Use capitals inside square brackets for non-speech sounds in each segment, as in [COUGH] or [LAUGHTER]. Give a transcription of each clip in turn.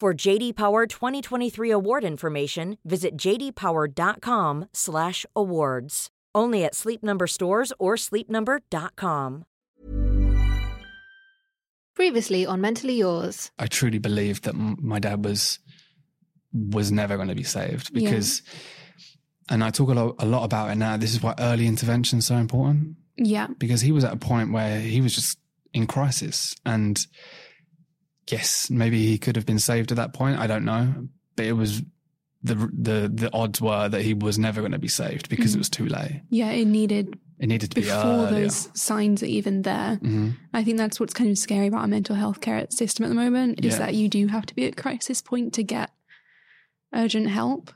For JD Power 2023 award information, visit jdpower.com/awards. Only at Sleep Number stores or sleepnumber.com. Previously on Mentally Yours. I truly believed that m- my dad was was never going to be saved because, and I talk a lot, a lot about it now. This is why early intervention is so important Yeah. because he was at a point where he was just in crisis and yes, maybe he could have been saved at that point. I don't know, but it was the the the odds were that he was never going to be saved because it was too late. Yeah, it needed It needed to be Mm-hmm. before earlier. those signs are even there. Mhm. I think that's what's kind of scary about our mental health care system at the moment is Yeah. that you do have to be at crisis point to get urgent help.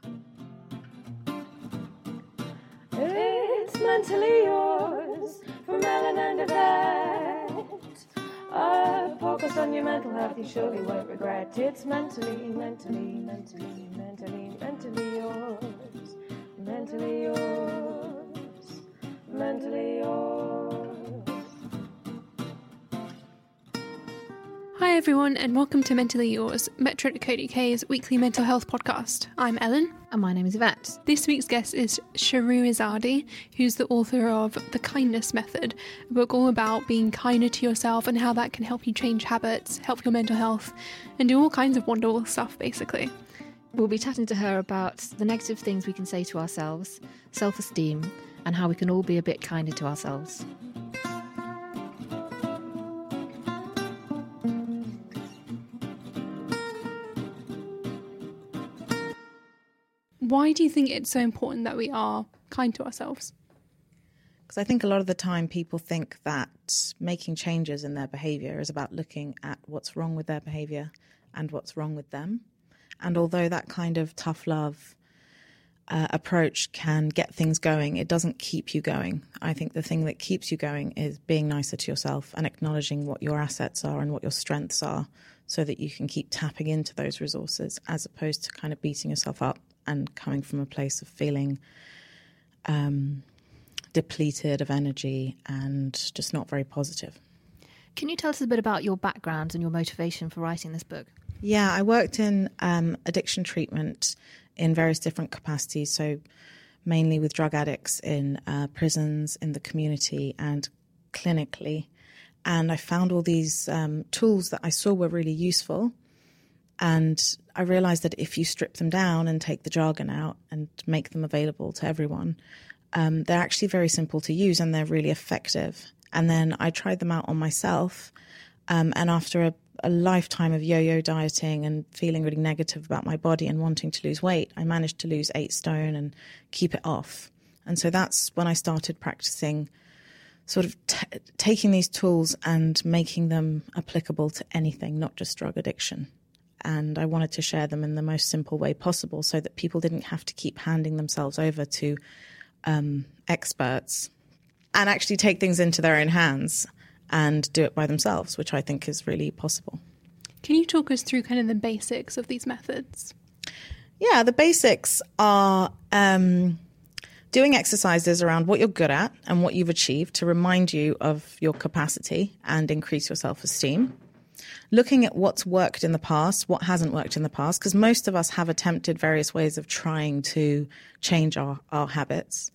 It's mentally yours from Ellen and Yvette. A focus on your mental health you surely won't regret. It's mentally, mentally, mentally, mentally, mentally yours. Mentally yours. Mentally yours. Hi everyone and welcome to Mentally Yours, Metro.co.uk's weekly mental health podcast. I'm Ellen. And my name is Yvette. This week's guest is Shahroo Izadi, who's the author of The Kindness Method, a book all about being kinder to yourself and how that can help you change habits, help your mental health, and do all kinds of wonderful stuff basically. We'll be chatting to her about the negative things we can say to ourselves, self esteem, and how we can all be a bit kinder to ourselves. Why do you think it's so important that we are kind to ourselves? Because I think a lot of the time people think that making changes in their behavior is about looking at what's wrong with their behavior and what's wrong with them. And although that kind of tough love uh, approach can get things going, it doesn't keep you going. I think the thing that keeps you going is being nicer to yourself and acknowledging what your assets are and what your strengths are so that you can keep tapping into those resources as opposed to kind of beating yourself up and coming from a place of feeling um, depleted of energy and just not very positive. Can you tell us a bit about your background and your motivation for writing this book? Yeah, I worked in um, addiction treatment in various different capacities. So, mainly with drug addicts in uh, prisons, in the community, and clinically. And I found all these um, tools that I saw were really useful. And I realized that if you strip them down and take the jargon out and make them available to everyone, um, they're actually very simple to use and they're really effective. And then I tried them out on myself. Um, and after a, a lifetime of yo yo dieting and feeling really negative about my body and wanting to lose weight, I managed to lose eight stone and keep it off. And so that's when I started practicing sort of t- taking these tools and making them applicable to anything, not just drug addiction. And I wanted to share them in the most simple way possible so that people didn't have to keep handing themselves over to um, experts and actually take things into their own hands and do it by themselves, which I think is really possible. Can you talk us through kind of the basics of these methods? Yeah, the basics are um, doing exercises around what you're good at and what you've achieved to remind you of your capacity and increase your self esteem. Looking at what's worked in the past, what hasn't worked in the past, because most of us have attempted various ways of trying to change our, our habits.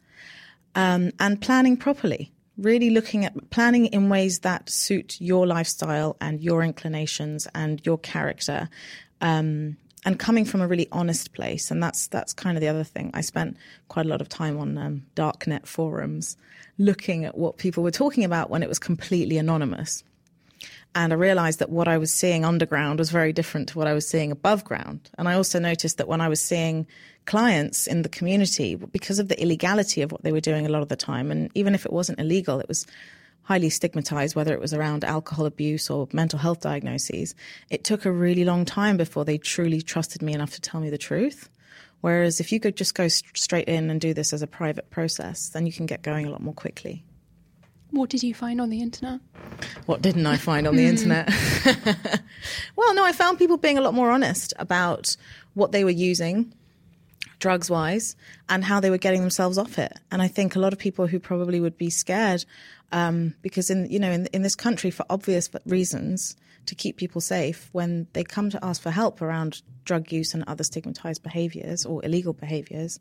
Um, and planning properly, really looking at planning in ways that suit your lifestyle and your inclinations and your character Um, and coming from a really honest place, and that's that's kind of the other thing. I spent quite a lot of time on um, darknet forums, looking at what people were talking about when it was completely anonymous. And I realized that what I was seeing underground was very different to what I was seeing above ground. And I also noticed that when I was seeing clients in the community, because of the illegality of what they were doing a lot of the time, and even if it wasn't illegal, it was highly stigmatized, whether it was around alcohol abuse or mental health diagnoses, it took a really long time before they truly trusted me enough to tell me the truth. Whereas if you could just go straight in and do this as a private process, then you can get going a lot more quickly. What did you find on the internet? What didn't I find on the internet? [LAUGHS] well, no, I found people being a lot more honest about what they were using drugs wise and how they were getting themselves off it. And I think a lot of people who probably would be scared um, because in you know in in this country for obvious reasons to keep people safe when they come to ask for help around drug use and other stigmatized behaviors or illegal behaviors,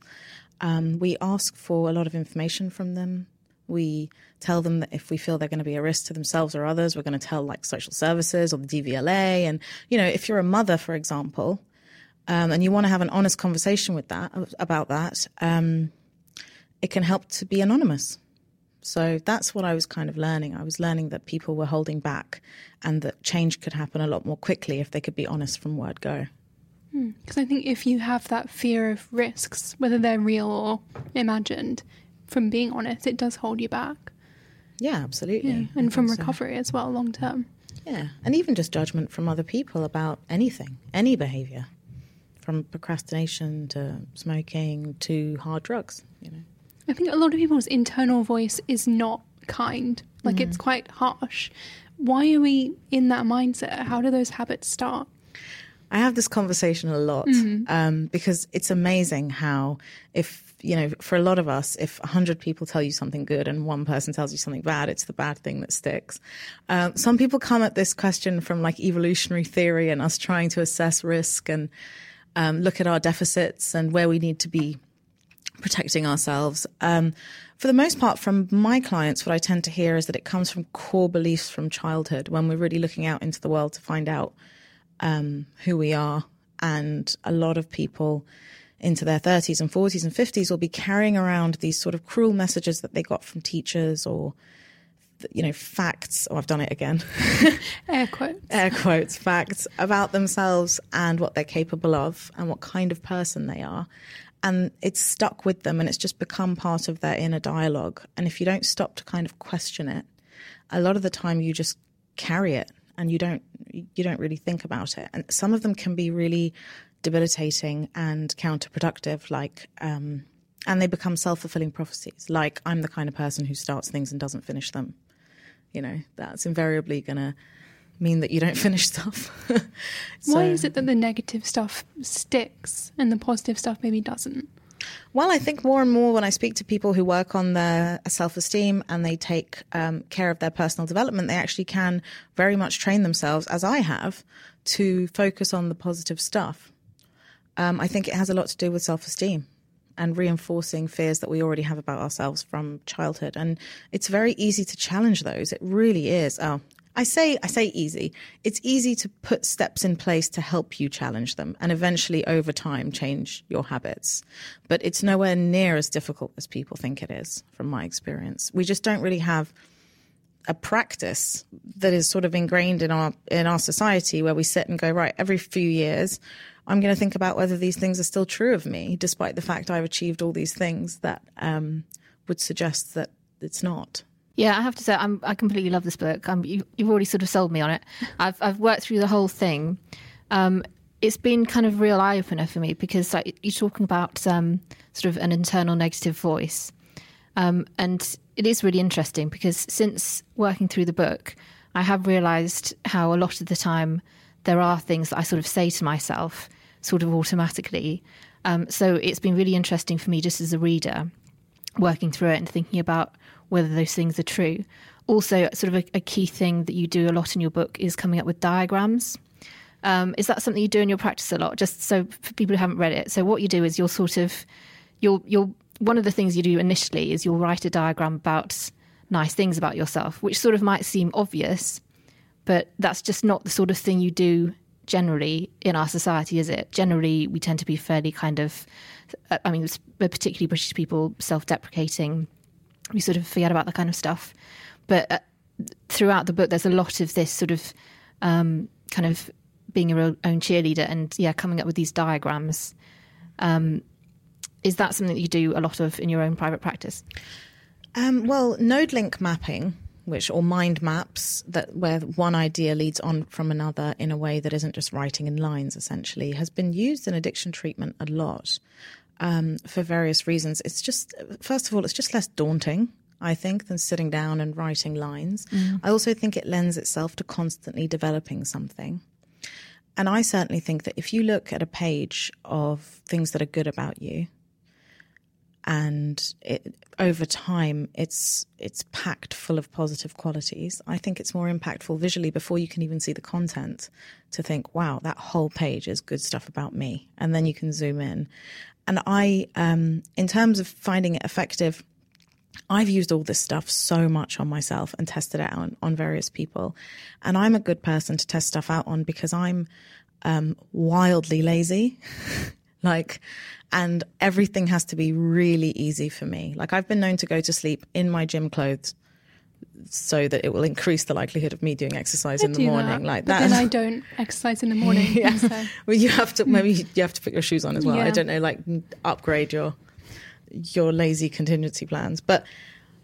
um, we ask for a lot of information from them. We tell them that if we feel they're going to be a risk to themselves or others, we're going to tell like social services or the DVLA. And, you know, if you're a mother, for example, um, and you want to have an honest conversation with that about that, um, it can help to be anonymous. So that's what I was kind of learning. I was learning that people were holding back and that change could happen a lot more quickly if they could be honest from word go. Because hmm. I think if you have that fear of risks, whether they're real or imagined, from being honest, it does hold you back. Yeah, absolutely. Yeah. And from recovery so. as well, long term. Yeah. And even just judgment from other people about anything, any behavior, from procrastination to smoking to hard drugs, you know. I think a lot of people's internal voice is not kind. Like mm. it's quite harsh. Why are we in that mindset? How do those habits start? I have this conversation a lot mm-hmm. um, because it's amazing how, if you know, for a lot of us, if a hundred people tell you something good and one person tells you something bad, it's the bad thing that sticks. Um, some people come at this question from like evolutionary theory and us trying to assess risk and um, look at our deficits and where we need to be protecting ourselves. Um, for the most part, from my clients, what I tend to hear is that it comes from core beliefs from childhood when we're really looking out into the world to find out um, who we are. And a lot of people into their 30s and 40s and 50s will be carrying around these sort of cruel messages that they got from teachers or you know facts. Oh i've done it again. [LAUGHS] Air quotes. Air quotes facts about themselves and what they're capable of and what kind of person they are. And it's stuck with them and it's just become part of their inner dialogue. And if you don't stop to kind of question it, a lot of the time you just carry it and you don't you don't really think about it. And some of them can be really debilitating and counterproductive, like um, and they become self fulfilling prophecies. Like I'm the kind of person who starts things and doesn't finish them. You know, that's invariably gonna mean that you don't [LAUGHS] finish stuff. [LAUGHS] so, Why is it that the negative stuff sticks and the positive stuff maybe doesn't? Well, I think more and more when I speak to people who work on their self esteem and they take um, care of their personal development, they actually can very much train themselves, as I have, to focus on the positive stuff. Um, I think it has a lot to do with self esteem and reinforcing fears that we already have about ourselves from childhood. And it's very easy to challenge those. It really is. Oh, I say I say easy. It's easy to put steps in place to help you challenge them and eventually over time change your habits. But it's nowhere near as difficult as people think it is from my experience. We just don't really have a practice that is sort of ingrained in our in our society where we sit and go right every few years I'm going to think about whether these things are still true of me despite the fact I've achieved all these things that um, would suggest that it's not. Yeah, I have to say, I'm, i completely love this book. Um, you, have already sort of sold me on it. [LAUGHS] I've, I've worked through the whole thing. Um, it's been kind of a real eye opener for me because like, you're talking about um, sort of an internal negative voice. Um, and it is really interesting because since working through the book, I have realized how a lot of the time there are things that I sort of say to myself sort of automatically. Um, so it's been really interesting for me just as a reader working through it and thinking about whether those things are true. Also, sort of a, a key thing that you do a lot in your book is coming up with diagrams. Um, is that something you do in your practice a lot? Just so for people who haven't read it, so what you do is you'll sort of you'll you'll one of the things you do initially is you'll write a diagram about nice things about yourself, which sort of might seem obvious, but that's just not the sort of thing you do generally in our society, is it? Generally, we tend to be fairly kind of, I mean, particularly British people, self deprecating. We sort of forget about that kind of stuff. But uh, throughout the book, there's a lot of this sort of um, kind of being your own cheerleader and, yeah, coming up with these diagrams. Um, is that something that you do a lot of in your own private practice? Um, well, node link mapping, which or mind maps that where one idea leads on from another in a way that isn't just writing in lines, essentially, has been used in addiction treatment a lot um, for various reasons. It's just first of all, it's just less daunting. I think, than sitting down and writing lines. Mm. I also think it lends itself to constantly developing something. And I certainly think that if you look at a page of things that are good about you, and it, over time it's it's packed full of positive qualities i think it's more impactful visually before you can even see the content to think wow that whole page is good stuff about me and then you can zoom in and i um, in terms of finding it effective I've used all this stuff so much on myself and tested it out on, on various people. And I'm a good person to test stuff out on because I'm um, wildly lazy. [LAUGHS] like, and everything has to be really easy for me. Like I've been known to go to sleep in my gym clothes so that it will increase the likelihood of me doing exercise I in the morning that, like that. But then I don't exercise in the morning. [LAUGHS] yeah. So. Well, you have to hmm. maybe you have to put your shoes on as well. Yeah. I don't know, like upgrade your your lazy contingency plans. But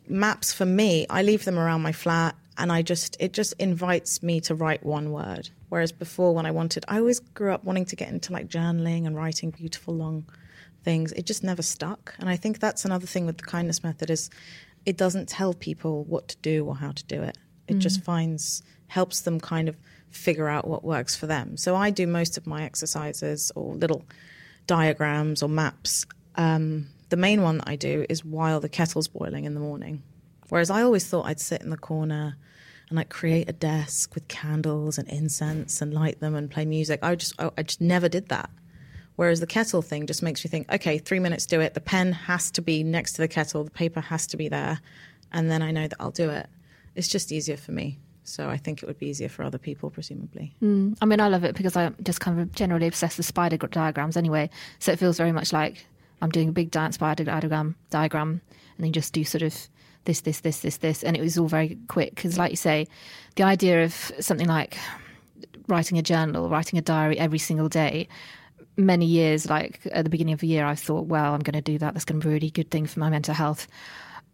maps for me, I leave them around my flat, and I just it just invites me to write one word. Whereas before, when I wanted, I always grew up wanting to get into like journaling and writing beautiful long things. It just never stuck. And I think that's another thing with the kindness method is it doesn't tell people what to do or how to do it. It mm. just finds helps them kind of figure out what works for them. So I do most of my exercises or little diagrams or maps. Um, the main one that I do is while the kettle's boiling in the morning. Whereas I always thought I'd sit in the corner and like create a desk with candles and incense and light them and play music. I just I just never did that. Whereas the kettle thing just makes you think, okay, three minutes, do it. The pen has to be next to the kettle, the paper has to be there, and then I know that I'll do it. It's just easier for me. So I think it would be easier for other people, presumably. Mm. I mean, I love it because I'm just kind of generally obsessed with spider diagrams anyway. So it feels very much like I'm doing a big giant spider diagram, diagram, and then just do sort of this, this, this, this, this, and it was all very quick. Because, like you say, the idea of something like writing a journal, writing a diary every single day many years, like at the beginning of the year, I thought, well, I'm going to do that. That's going to be a really good thing for my mental health.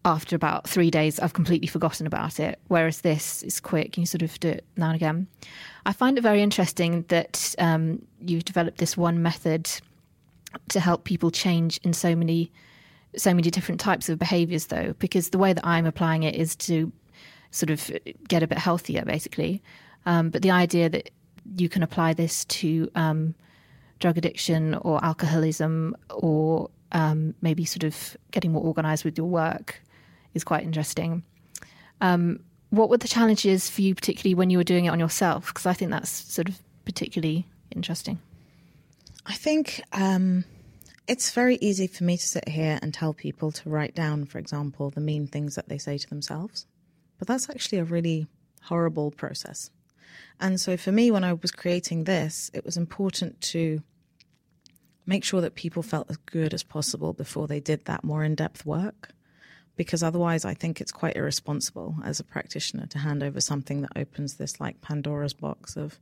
After about three days, I've completely forgotten about it. Whereas this is quick, you sort of do it now and again. I find it very interesting that um, you've developed this one method to help people change in so many so many different types of behaviors though because the way that i'm applying it is to sort of get a bit healthier basically um, but the idea that you can apply this to um, drug addiction or alcoholism or um, maybe sort of getting more organized with your work is quite interesting. Um, what were the challenges for you, particularly when you were doing it on yourself? Because I think that's sort of particularly interesting. I think um, it's very easy for me to sit here and tell people to write down, for example, the mean things that they say to themselves. But that's actually a really horrible process. And so for me, when I was creating this, it was important to make sure that people felt as good as possible before they did that more in depth work. Because otherwise, I think it's quite irresponsible as a practitioner to hand over something that opens this like Pandora's box of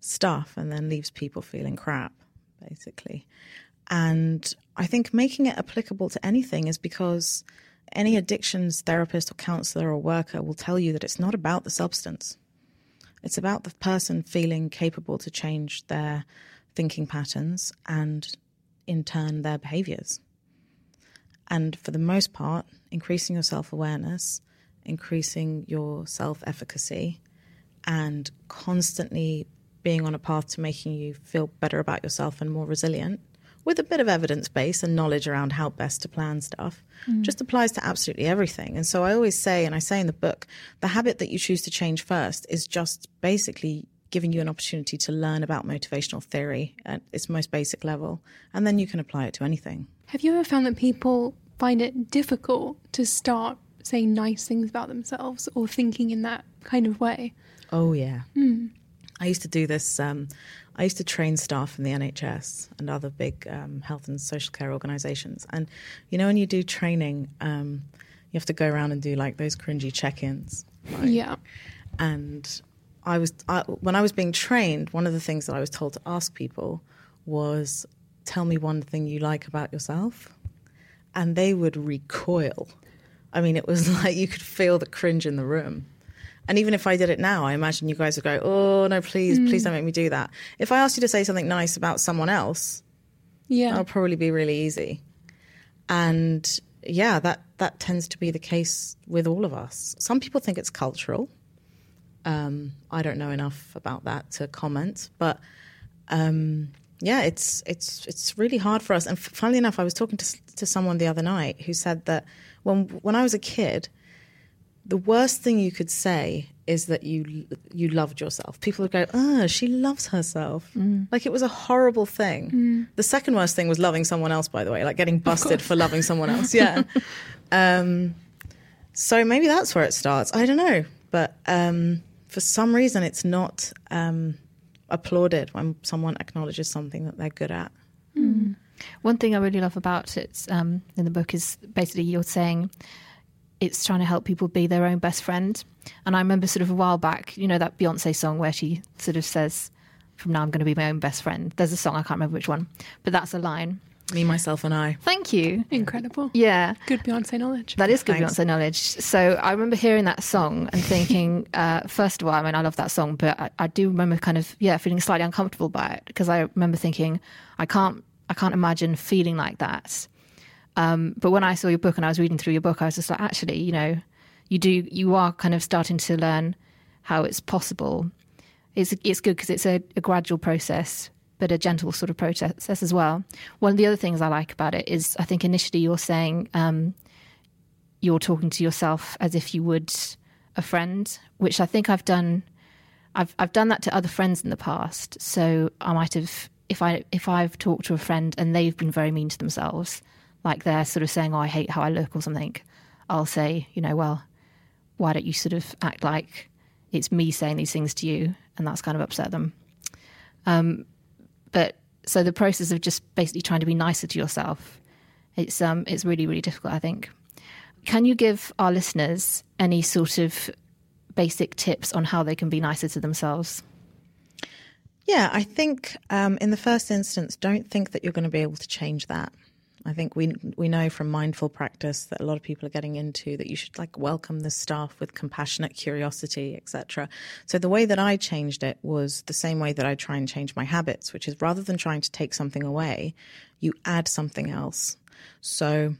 stuff and then leaves people feeling crap, basically. And I think making it applicable to anything is because any addictions therapist or counselor or worker will tell you that it's not about the substance. It's about the person feeling capable to change their thinking patterns and, in turn, their behaviors. And for the most part, increasing your self awareness, increasing your self efficacy, and constantly being on a path to making you feel better about yourself and more resilient with a bit of evidence base and knowledge around how best to plan stuff mm. just applies to absolutely everything. And so I always say, and I say in the book, the habit that you choose to change first is just basically giving you an opportunity to learn about motivational theory at its most basic level. And then you can apply it to anything. Have you ever found that people find it difficult to start saying nice things about themselves or thinking in that kind of way? Oh, yeah. Mm. I used to do this. Um, I used to train staff in the NHS and other big um, health and social care organisations. And you know, when you do training, um, you have to go around and do like those cringy check-ins. right? Yeah. And I was I, when I was being trained, one of the things that I was told to ask people was, "Tell me one thing you like about yourself," and they would recoil. I mean, it was [LAUGHS] like you could feel the cringe in the room. And even if I did it now, I imagine you guys would go, "Oh no, please, please don't make me do that." If I asked you to say something nice about someone else, Yeah. that'll probably be really easy. And yeah, that that tends to be the case with all of us. Some people think it's cultural. Um, I don't know enough about that to comment, but um, yeah, it's it's it's really hard for us. And f- funnily enough, I was talking to to someone the other night who said that when when I was a kid, the worst thing you could say is that you you loved yourself. People would go, "Ah, she loves herself." Like it was a horrible thing. The second worst thing was loving someone else. By the way, like getting busted for loving someone else. Yeah. [LAUGHS] um, so maybe that's where it starts. I don't know, but um, for some reason, it's not um, applauded when someone acknowledges something that they're good at. One thing I really love about it um, in the book is basically you're saying it's trying to help people be their own best friend. And I remember sort of a while back, you know, that Beyonce song where she sort of says, From now I'm going to be my own best friend. There's a song, I can't remember which one, but that's a line. Me, myself, and I. Thank you. Incredible. Yeah. Good Beyonce knowledge. That is good Thanks. Beyonce knowledge. So I remember hearing that song and thinking, [LAUGHS] uh, first of all, I mean, I love that song, but I, I do remember kind of, yeah, feeling slightly uncomfortable by it because I remember thinking, I can't, I can't imagine feeling like that. Um, but when I saw your book and I was reading through your book, I was just like, actually, you know, you do, you are kind of starting to learn how it's possible. It's it's good because it's a, a gradual process, but a gentle sort of process as well. One of the other things I like about it is, I think initially you're saying um, you're talking to yourself as if you would a friend, which I think I've done. I've I've done that to other friends in the past. So I might have if I if I've talked to a friend and they've been very mean to themselves, like they're sort of saying, "Oh, I hate how I look" or something. I'll say, you know, well, why don't you sort of act like it's me saying these things to you, and that's kind of upset them. Um, but so the process of just basically trying to be nicer to yourself, it's um, it's really really difficult. I think. Can you give our listeners any sort of basic tips on how they can be nicer to themselves? Yeah, I think um, in the first instance, don't think that you're going to be able to change that. I think we we know from mindful practice that a lot of people are getting into that you should like welcome the staff with compassionate curiosity, etc. So the way that I changed it was the same way that I try and change my habits, which is rather than trying to take something away, you add something else. So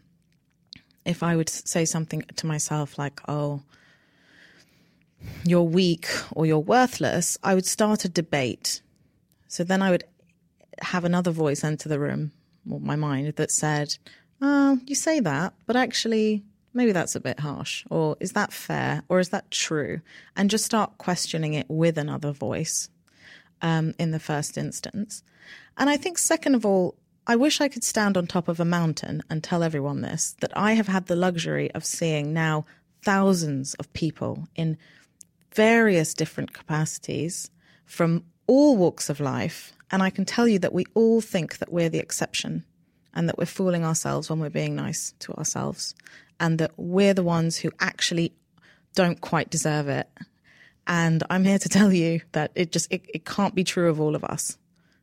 if I would say something to myself like, "Oh, you're weak or you're worthless," I would start a debate. So then I would have another voice enter the room, my mind, that said, Oh, you say that, but actually, maybe that's a bit harsh. Or is that fair? Or is that true? And just start questioning it with another voice um, in the first instance. And I think, second of all, I wish I could stand on top of a mountain and tell everyone this that I have had the luxury of seeing now thousands of people in various different capacities from all walks of life. And I can tell you that we all think that we're the exception and that we're fooling ourselves when we're being nice to ourselves and that we're the ones who actually don't quite deserve it. And I'm here to tell you that it just, it, it can't be true of all of us.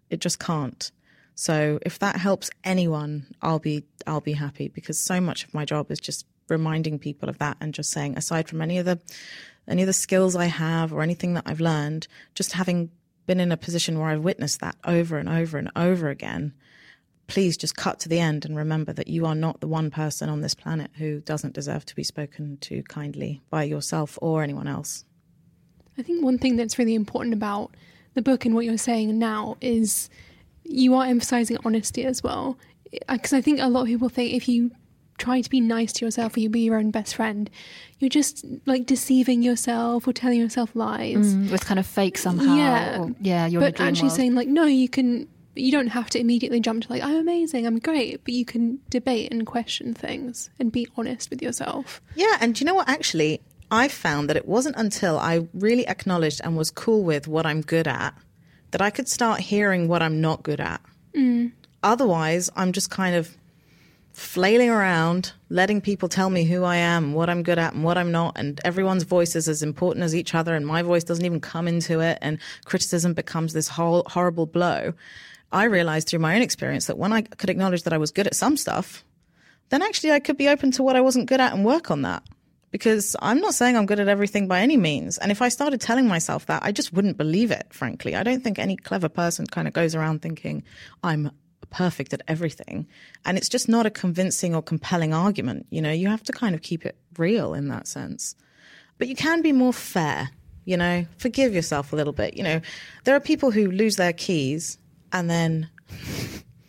It just can't. So if that helps anyone, I'll be, I'll be happy because so much of my job is just reminding people of that and just saying, aside from any of the, any of the skills I have or anything that I've learned, just having been in a position where I've witnessed that over and over and over again, please just cut to the end and remember that you are not the one person on this planet who doesn't deserve to be spoken to kindly by yourself or anyone else. I think one thing that's really important about the book and what you're saying now is you are emphasizing honesty as well. Because I think a lot of people think if you try to be nice to yourself or you be your own best friend, you're just like deceiving yourself or telling yourself lies. Mm, it's kind of fake somehow. Yeah. or- yeah, you're but dream actually world. saying like, no, you can. You don't have to immediately jump to like, I'm amazing, I'm great, but you can debate and question things and be honest with yourself. Yeah, and do you know what? Actually, I found that it wasn't until I really acknowledged and was cool with what I'm good at that I could start hearing what I'm not good at. Mm. Otherwise, I'm just kind of flailing around, letting people tell me who I am, what I'm good at, and what I'm not. And everyone's voice is as important as each other, and my voice doesn't even come into it. And criticism becomes this whole horrible blow. I realized through my own experience that when I could acknowledge that I was good at some stuff, then actually I could be open to what I wasn't good at and work on that. Because I'm not saying I'm good at everything by any means. And if I started telling myself that, I just wouldn't believe it, frankly. I don't think any clever person kind of goes around thinking, I'm perfect at everything. And it's just not a convincing or compelling argument. You know, you have to kind of keep it real in that sense. But you can be more fair, you know, forgive yourself a little bit. You know, there are people who lose their keys and then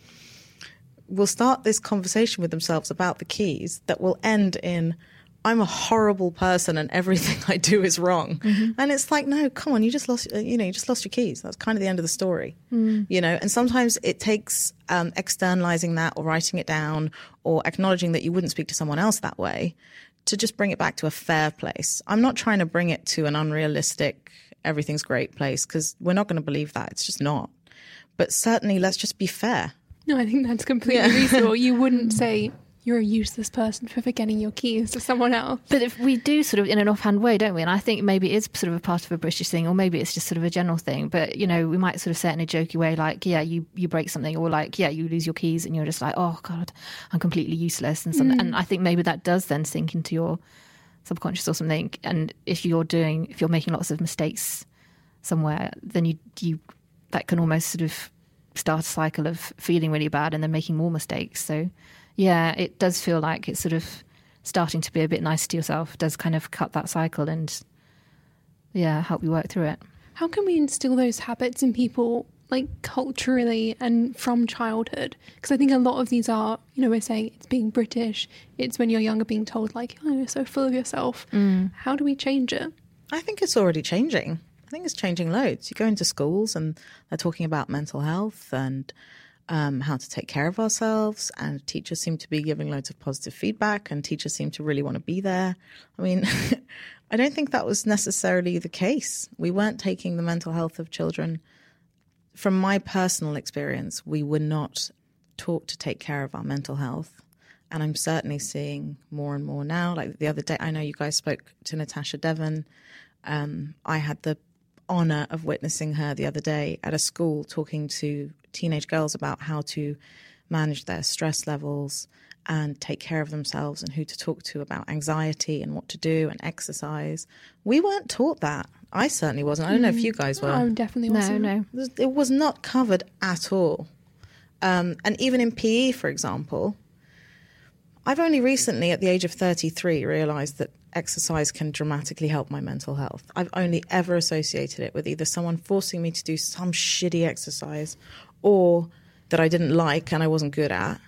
[LAUGHS] will start this conversation with themselves about the keys that will end in I'm a horrible person and everything [LAUGHS] I do is wrong. And it's like, no, come on, you just lost, you know, you just lost your keys. That's kind of the end of the story, you know. And sometimes it takes um, externalizing that or writing it down or acknowledging that you wouldn't speak to someone else that way to just bring it back to a fair place. I'm not trying to bring it to an unrealistic, everything's great place because we're not going to believe that. It's just not. But certainly, let's just be fair. No, I think that's completely [LAUGHS] reasonable. You wouldn't say you're a useless person for forgetting your keys to someone else. But if we do sort of in an offhand way, don't we? And I think maybe it's sort of a part of a British thing, or maybe it's just sort of a general thing. But you know, we might sort of say it in a jokey way, like, "Yeah, you you break something," or like, "Yeah, you lose your keys," and you're just like, "Oh God, I'm completely useless," and something. And mm. I think maybe that does then sink into your subconscious or something. And if you're doing, if you're making lots of mistakes somewhere, then you you that can almost sort of start a cycle of feeling really bad and then making more mistakes. So yeah, it does feel like it's sort of starting to be a bit nice to yourself. Does kind of cut that cycle and yeah, help you work through it. How can we instill those habits in people, like culturally and from childhood? Because I think a lot of these are, you know, we're saying it's being British, it's when you're younger being told, like, oh, you're so full of yourself. Mm. How do we change it? I think it's already changing. I think it's changing loads. You go into schools and they're talking about mental health and um, how to take care of ourselves, and teachers seem to be giving loads of positive feedback, and teachers seem to really want to be there. I mean, [LAUGHS] I don't think that was necessarily the case. We weren't taking the mental health of children. From my personal experience, we were not taught to take care of our mental health. And I'm certainly seeing more and more now. Like the other day, I know you guys spoke to Natasha Devon. Um, I had the honor of witnessing her the other day at a school talking to teenage girls about how to manage their stress levels and take care of themselves and who to talk to about anxiety and what to do and exercise. We weren't taught that. I certainly wasn't. I don't know if you guys were. I definitely No, wasn't. no. It was- It was not covered at all. Um, and even in PE, for example, I've only recently, at the age of 33, realized that exercise can dramatically help my mental health. I've only ever associated it with either someone forcing me to do some shitty exercise or that I didn't like and I wasn't good at,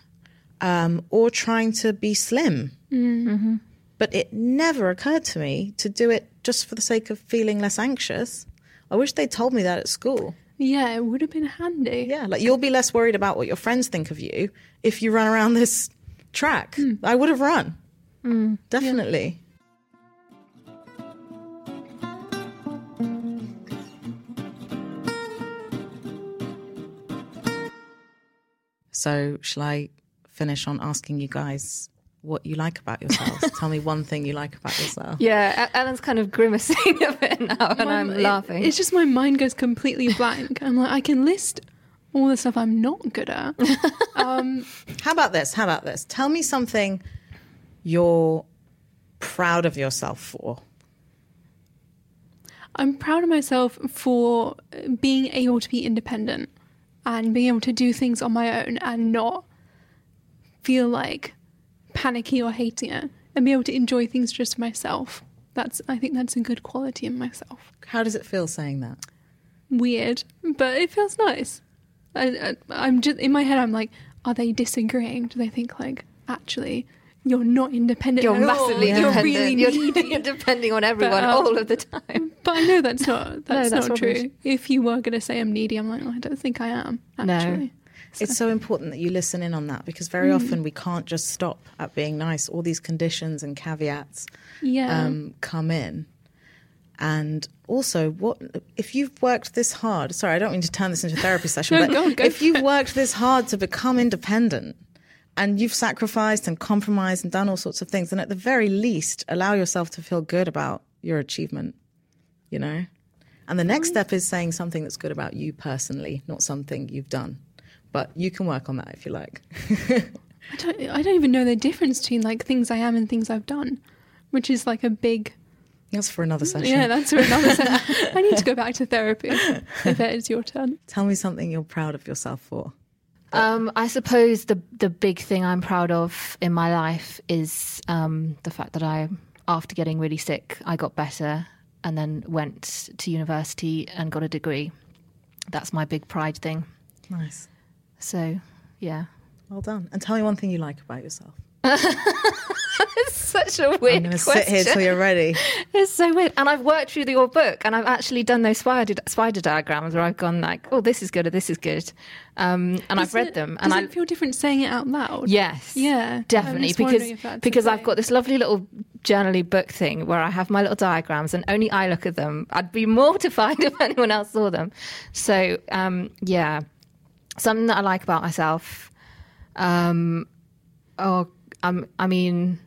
um, or trying to be slim. Mm-hmm. But it never occurred to me to do it just for the sake of feeling less anxious. I wish they'd told me that at school. Yeah, it would have been handy. Yeah, like you'll be less worried about what your friends think of you if you run around this track. Hmm. I would have run. Hmm. Definitely. So, shall I finish on asking you guys what you like about yourselves? [LAUGHS] Tell me one thing you like about yourself. Yeah, Ellen's kind of grimacing [LAUGHS] a bit now, and I'm it- laughing. It's just my mind goes completely [LAUGHS] blank. I'm like, I can list all the stuff I'm not good at. Um, How about this? How about this? Tell me something you're proud of yourself for. I'm proud of myself for being able to be independent and being able to do things on my own and not feel like panicky or hating it and be able to enjoy things just myself. That's I think that's a good quality in myself. How does it feel saying that? Weird, but it feels nice. I, I, I'm just in my head. I'm like, are they disagreeing? Do they think like actually you're not independent? you're at all. massively You're dependent. really You're, needy. you're depending on everyone um, all of the time. But I know that's not [LAUGHS] that's, that's not true. If you were going to say I'm needy, I'm like, "Oh, I don't think I am. Actually. No. Actually, It's so important that you listen in on that because very Mm. often we can't just stop at being nice. All these conditions and caveats Yeah. um, come in. And also, what if you've worked this hard? Sorry, I don't mean to turn this into a therapy [LAUGHS] session, No, but go go if you've it. worked this hard to become independent and you've sacrificed and compromised and done all sorts of things, And at the very least, allow yourself to feel good about your achievement, you know? And the next mm. step is saying something that's good about you personally, not something you've done. But you can work on that if you like. [LAUGHS] I don't, I don't even know the difference between like things I am and things I've done, which is like a big. That's for another mm, session. Yeah, that's for another. [LAUGHS] session. I need to go back to therapy. If it is your turn. Tell me something you're proud of yourself for. Um, I suppose the the big thing I'm proud of in my life is um, the fact that I, after getting really sick, I got better and then went to university and got a degree. That's my big pride thing. Nice. So, yeah. Well done. And tell me one thing you like about yourself. [LAUGHS] [LAUGHS] It's such a I'm weird going to question. sit here till you're ready. [LAUGHS] It's so weird. And I've worked through your book and I've actually done those spider, spider diagrams where I've gone like, oh, this is good or this is good. Um, and I've read it- them. And Does I, it feel different saying it out loud? Yes. Yeah, Definitely. Because wondering if that's the because I've got this lovely little journaly book thing where I have my little diagrams and only I look at them. I'd be [LAUGHS] mortified if anyone else saw them. So um, yeah. Something that I like about myself. Um oh um, I mean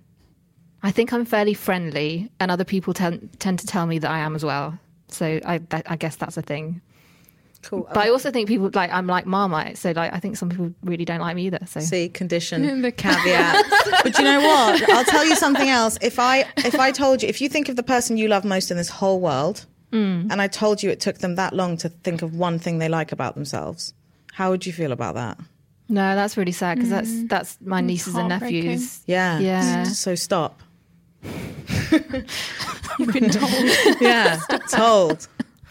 I think I'm fairly friendly and other people tend tend to tell me that I am as well. So I that, I guess that's a thing. Cool. But I also think people like I'm like Marmite, so like I think some people really don't like me either. So See, condition, [LAUGHS] The caveat. [LAUGHS] but you know what? I'll tell you something else. If I if I told you, if you think of the person you love most in this whole world, Mm. and I told you it took them that long to think of one thing they like about themselves, how would you feel about that? No, that's really sad because that's that's my nieces and nephews. Yeah. Yeah. So stop. [LAUGHS] You've been told. Yeah. Told.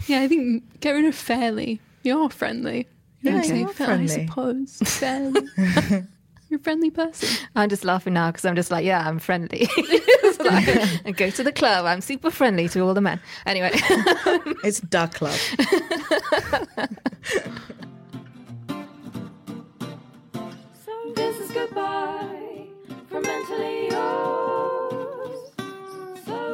yeah, I think get rid of fairly. You're friendly. You don't Yeah, say you are fair- friendly. I suppose. [LAUGHS] Fairly. You're a friendly person. I'm just laughing now because I'm just like, yeah, I'm friendly. [LAUGHS] It's like, I go to the club. I'm super friendly to all the men. Anyway, It's duck club. So this is goodbye from mentally yours.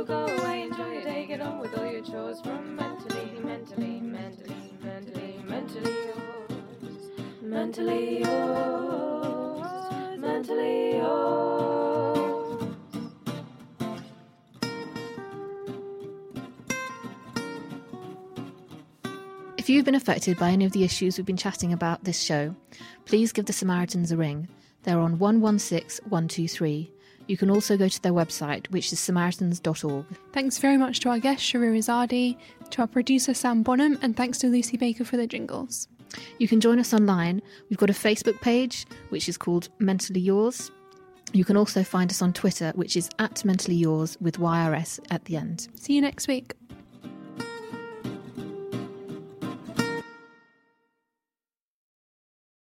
Go away, enjoy your day, get on with all your chores from mentally, mentally, mentally, mentally, mentally yours. Mentally yours. Mentally yours. if you've been affected by any of the issues we've been chatting about this show, please give the Samaritans a ring. They're on 116 123. You can also go to their website, which is samaritans.org. Thanks very much to our guest, Shahroo Izadi, to our producer, Sam Bonham, and thanks to Lucy Baker for the jingles. You can join us online. We've got a Facebook page, which is called Mentally Yours. You can also find us on Twitter, which is at Mentally Yours with YRS at the end. See you next week.